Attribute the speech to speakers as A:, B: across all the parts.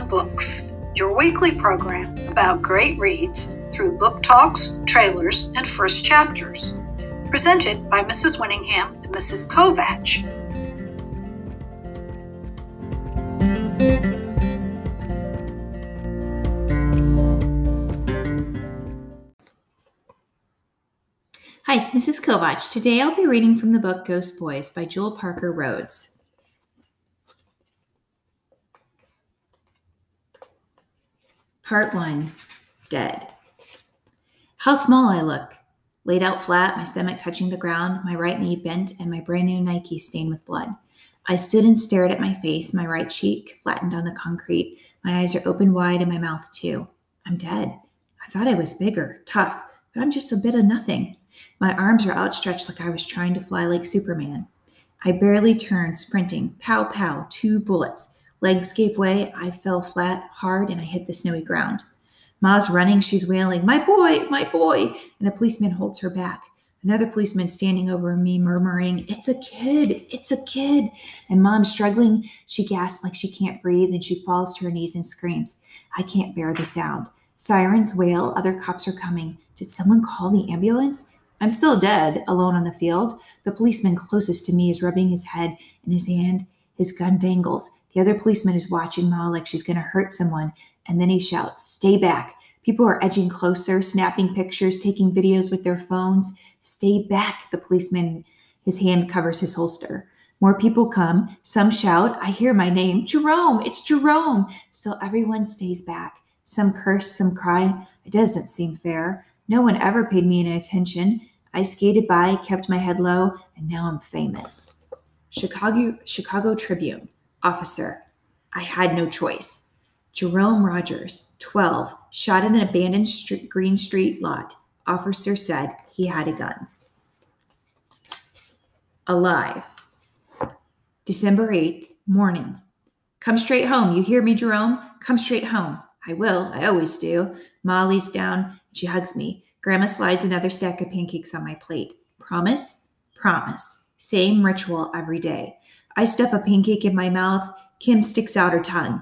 A: Books, your weekly program about great reads through book talks, trailers, and first chapters. Presented by Mrs. Winningham and Mrs. Kovach.
B: Hi, it's Mrs. Kovach. Today I'll be reading from the book Ghost Boys by Jewell Parker Rhodes. Part 1 Dead. How small I look. Laid out flat, my stomach touching the ground, my right knee bent, and my brand new Nike stained with blood. I stood and stared at my face, my right cheek flattened on the concrete. My eyes are open wide and my mouth too. I'm dead. I thought I was bigger, tough, but I'm just a bit of nothing. My arms are outstretched like I was trying to fly like Superman. I barely turned, sprinting. Pow, pow, two bullets. Legs gave way. I fell flat, hard, and I hit the snowy ground. Ma's running. She's wailing, My boy, my boy. And a policeman holds her back. Another policeman standing over me, murmuring, It's a kid, it's a kid. And mom's struggling. She gasps like she can't breathe, and she falls to her knees and screams, I can't bear the sound. Sirens wail, other cops are coming. Did someone call the ambulance? I'm still dead, alone on the field. The policeman closest to me is rubbing his head, and his hand, his gun dangles. The other policeman is watching Ma like she's going to hurt someone, and then he shouts, Stay back. People are edging closer, snapping pictures, taking videos with their phones. Stay back, the policeman, his hand covers his holster. More people come. Some shout, I hear my name. Jerome, it's Jerome. Still, everyone stays back. Some curse, some cry. It doesn't seem fair. No one ever paid me any attention. I skated by, kept my head low, and now I'm famous. Chicago, Chicago Tribune. Officer. I had no choice. Jerome Rogers, 12, shot in an abandoned street, Green Street lot. Officer said he had a gun. Alive. December 8th, morning. Come straight home. You hear me, Jerome? Come straight home. I will. I always do. Molly's down. She hugs me. Grandma slides another stack of pancakes on my plate. Promise? Promise. Same ritual every day. I stuff a pancake in my mouth. Kim sticks out her tongue.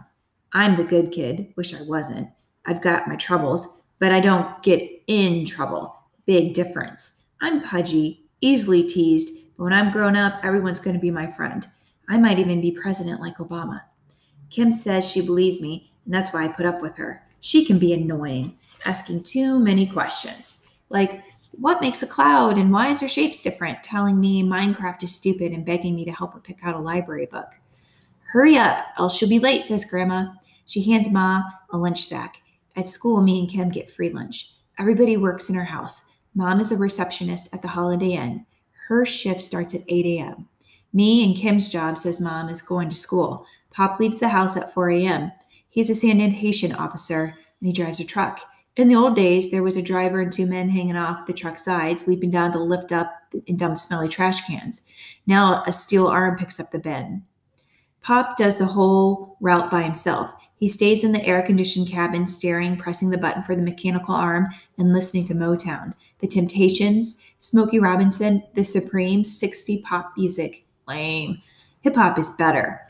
B: I'm the good kid. Wish I wasn't. I've got my troubles, but I don't get in trouble. Big difference. I'm pudgy, easily teased, but when I'm grown up, everyone's going to be my friend. I might even be president like Obama. Kim says she believes me, and that's why I put up with her. She can be annoying asking too many questions. Like, what makes a cloud and why is their shapes different? Telling me Minecraft is stupid and begging me to help her pick out a library book. Hurry up, else she'll be late, says Grandma. She hands Ma a lunch sack. At school, me and Kim get free lunch. Everybody works in her house. Mom is a receptionist at the Holiday Inn. Her shift starts at 8 a.m. Me and Kim's job, says Mom, is going to school. Pop leaves the house at 4 a.m. He's a sanitation officer and he drives a truck. In the old days, there was a driver and two men hanging off the truck sides, leaping down to lift up and dump smelly trash cans. Now a steel arm picks up the bin. Pop does the whole route by himself. He stays in the air conditioned cabin, staring, pressing the button for the mechanical arm, and listening to Motown, The Temptations, Smokey Robinson, The Supremes, 60 pop music. Lame. Hip hop is better.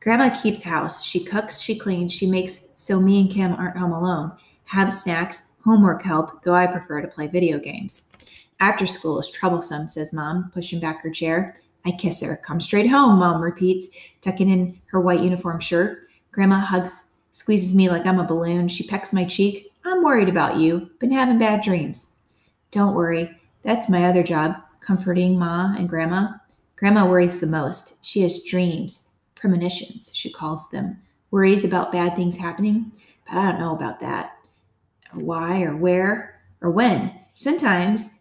B: Grandma keeps house. She cooks, she cleans, she makes so me and Kim aren't home alone have snacks, homework help, though I prefer to play video games. After school is troublesome, says Mom, pushing back her chair. I kiss her. Come straight home, Mom repeats, tucking in her white uniform shirt. Grandma hugs, squeezes me like I'm a balloon. She pecks my cheek. I'm worried about you. Been having bad dreams. Don't worry. That's my other job, comforting Ma and Grandma. Grandma worries the most. She has dreams, premonitions, she calls them. Worries about bad things happening, but I don't know about that or why or where or when. Sometimes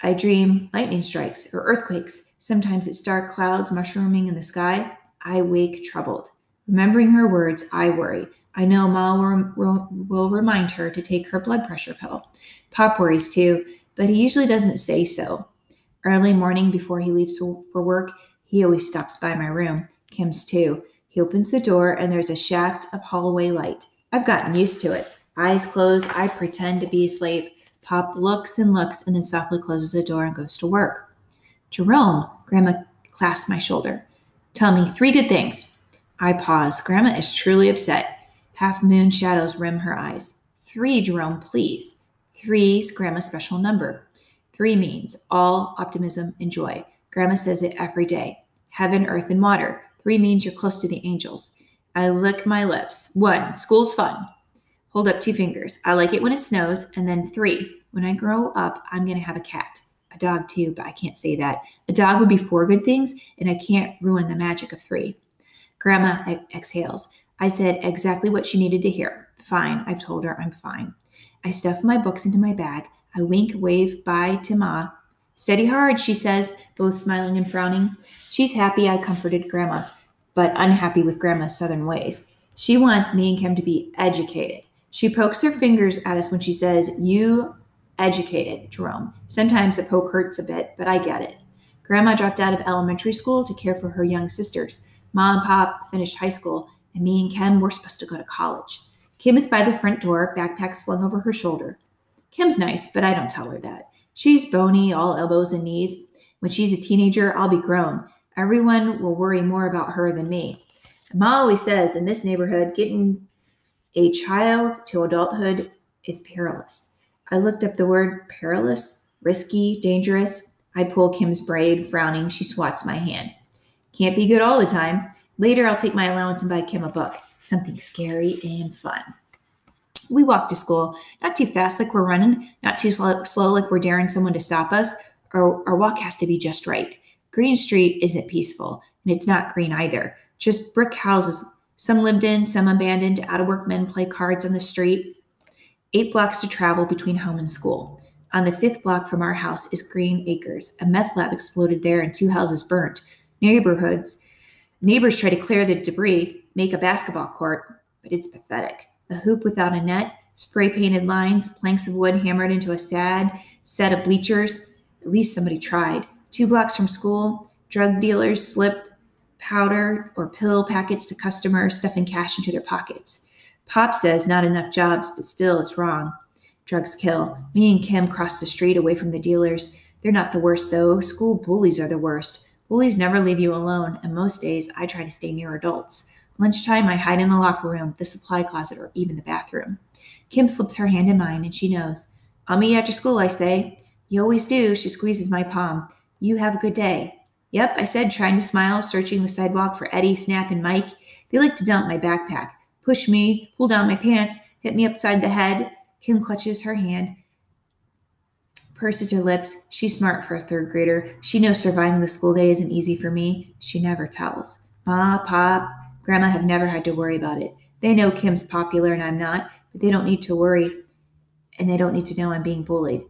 B: I dream lightning strikes or earthquakes. Sometimes it's dark clouds mushrooming in the sky. I wake troubled. Remembering her words, I worry. I know Ma will, remind her to take her blood pressure pill. Pop worries too, but he usually doesn't say so. Early morning before he leaves for work, he always stops by my room. Kim's too. He opens the door and there's a shaft of hallway light. I've gotten used to it. Eyes closed, I pretend to be asleep. Pop looks and looks and then softly closes the door and goes to work. Jerome, Grandma clasps my shoulder. Tell me three good things. I pause. Grandma is truly upset. Half moon shadows rim her eyes. Three, Jerome, please. Three's Grandma's special number. Three means all optimism and joy. Grandma says it every day. Heaven, earth, and water. Three means you're close to the angels. I lick my lips. One, school's fun. Hold up two fingers. I like it when it snows. And then three, when I grow up, I'm going to have a cat. A dog too, but I can't say that. A dog would be four good things, and I can't ruin the magic of three. Grandma exhales. I said exactly what she needed to hear. Fine, I've told her I'm fine. I stuff my books into my bag. I wink, wave bye to Ma. Steady hard, she says, both smiling and frowning. She's happy I comforted Grandma, but unhappy with Grandma's southern ways. She wants me and Kim to be educated. She pokes her fingers at us when she says, You educated, Jerome. Sometimes the poke hurts a bit, but I get it. Grandma dropped out of elementary school to care for her young sisters. Mom and Pop finished high school, and me and Kim were supposed to go to college. Kim is by the front door, backpack slung over her shoulder. Kim's nice, but I don't tell her that. She's bony, all elbows and knees. When she's a teenager, I'll be grown. Everyone will worry more about her than me. Ma always says in this neighborhood, getting a child to adulthood is perilous. I looked up the word perilous, risky, dangerous. I pull Kim's braid, frowning. She swats my hand. Can't be good all the time. Later, I'll take my allowance and buy Kim a book, something scary and fun. We walk to school, not too fast like we're running, not too slow, slow like we're daring someone to stop us. Our, our walk has to be just right. Green Street isn't peaceful, and it's not green either. Just brick houses some lived in, some abandoned, out of work men play cards on the street. Eight blocks to travel between home and school. On the fifth block from our house is Green Acres. A meth lab exploded there and two houses burnt. Neighborhoods. Neighbors try to clear the debris, make a basketball court, but it's pathetic. A hoop without a net, spray painted lines, planks of wood hammered into a sad set of bleachers. At least somebody tried. Two blocks from school, drug dealers slip powder or pill packets to customers, stuffing cash into their pockets. Pop says not enough jobs, but still it's wrong. Drugs kill. Me and Kim cross the street away from the dealers. They're not the worst, though. School bullies are the worst. Bullies never leave you alone, and most days I try to stay near adults. Lunchtime, I hide in the locker room, the supply closet, or even the bathroom. Kim slips her hand in mine, and she knows. I'll meet you after school, I say. You always do. She squeezes my palm. You have a good day. Yep, I said, trying to smile, searching the sidewalk for Eddie, Snap, and Mike. They like to dump my backpack, push me, pull down my pants, hit me upside the head. Kim clutches her hand, purses her lips. She's smart for a third grader. She knows surviving the school day isn't easy for me. She never tells. Ma, Pop, Grandma have never had to worry about it. They know Kim's popular and I'm not, but they don't need to worry. And they don't need to know I'm being bullied.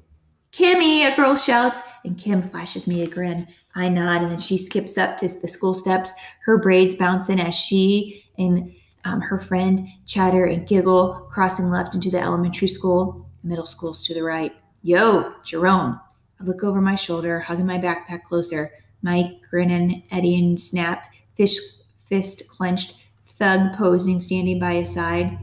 B: Kimmy, a girl shouts, and Kim flashes me a grin. I nod, and then she skips up to the school steps, her braids bouncing as she and um, her friend chatter and giggle, crossing left into the elementary school. The middle school's to the right. Yo, Jerome. I look over my shoulder, hugging my backpack closer. Mike grinning, Eddie and Snap, fish, fist clenched, thug posing, standing by his side.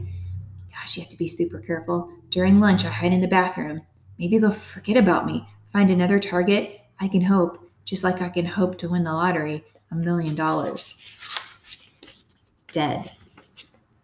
B: Gosh, you have to be super careful. During lunch, I hide in the bathroom. Maybe they'll forget about me, find another target. I can hope, just like I can hope to win the lottery a million dollars. Dead.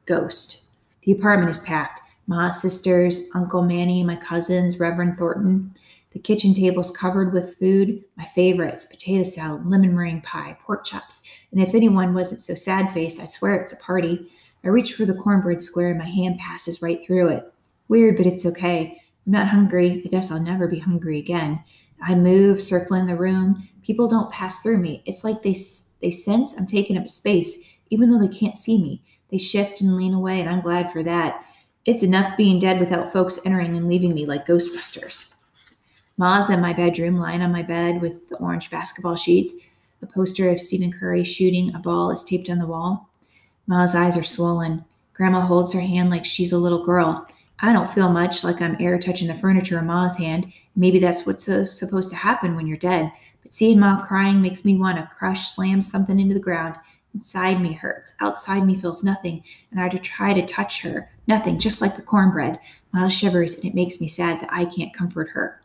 B: Ghost. The apartment is packed. My sisters, Uncle Manny, my cousins, Reverend Thornton. The kitchen table's covered with food, my favorites potato salad, lemon meringue pie, pork chops. And if anyone wasn't so sad faced, I'd swear it's a party. I reach for the cornbread square and my hand passes right through it. Weird, but it's okay. I'm not hungry. I guess I'll never be hungry again. I move, circling the room. People don't pass through me. It's like they they sense I'm taking up space, even though they can't see me. They shift and lean away, and I'm glad for that. It's enough being dead without folks entering and leaving me like Ghostbusters. Ma's in my bedroom, lying on my bed with the orange basketball sheets. A poster of Stephen Curry shooting a ball is taped on the wall. Ma's eyes are swollen. Grandma holds her hand like she's a little girl. I don't feel much like I'm air touching the furniture in Ma's hand. Maybe that's what's supposed to happen when you're dead. But seeing Ma crying makes me want to crush, slam something into the ground. Inside me hurts. Outside me feels nothing. And I try to touch her. Nothing, just like the cornbread. Ma shivers, and it makes me sad that I can't comfort her.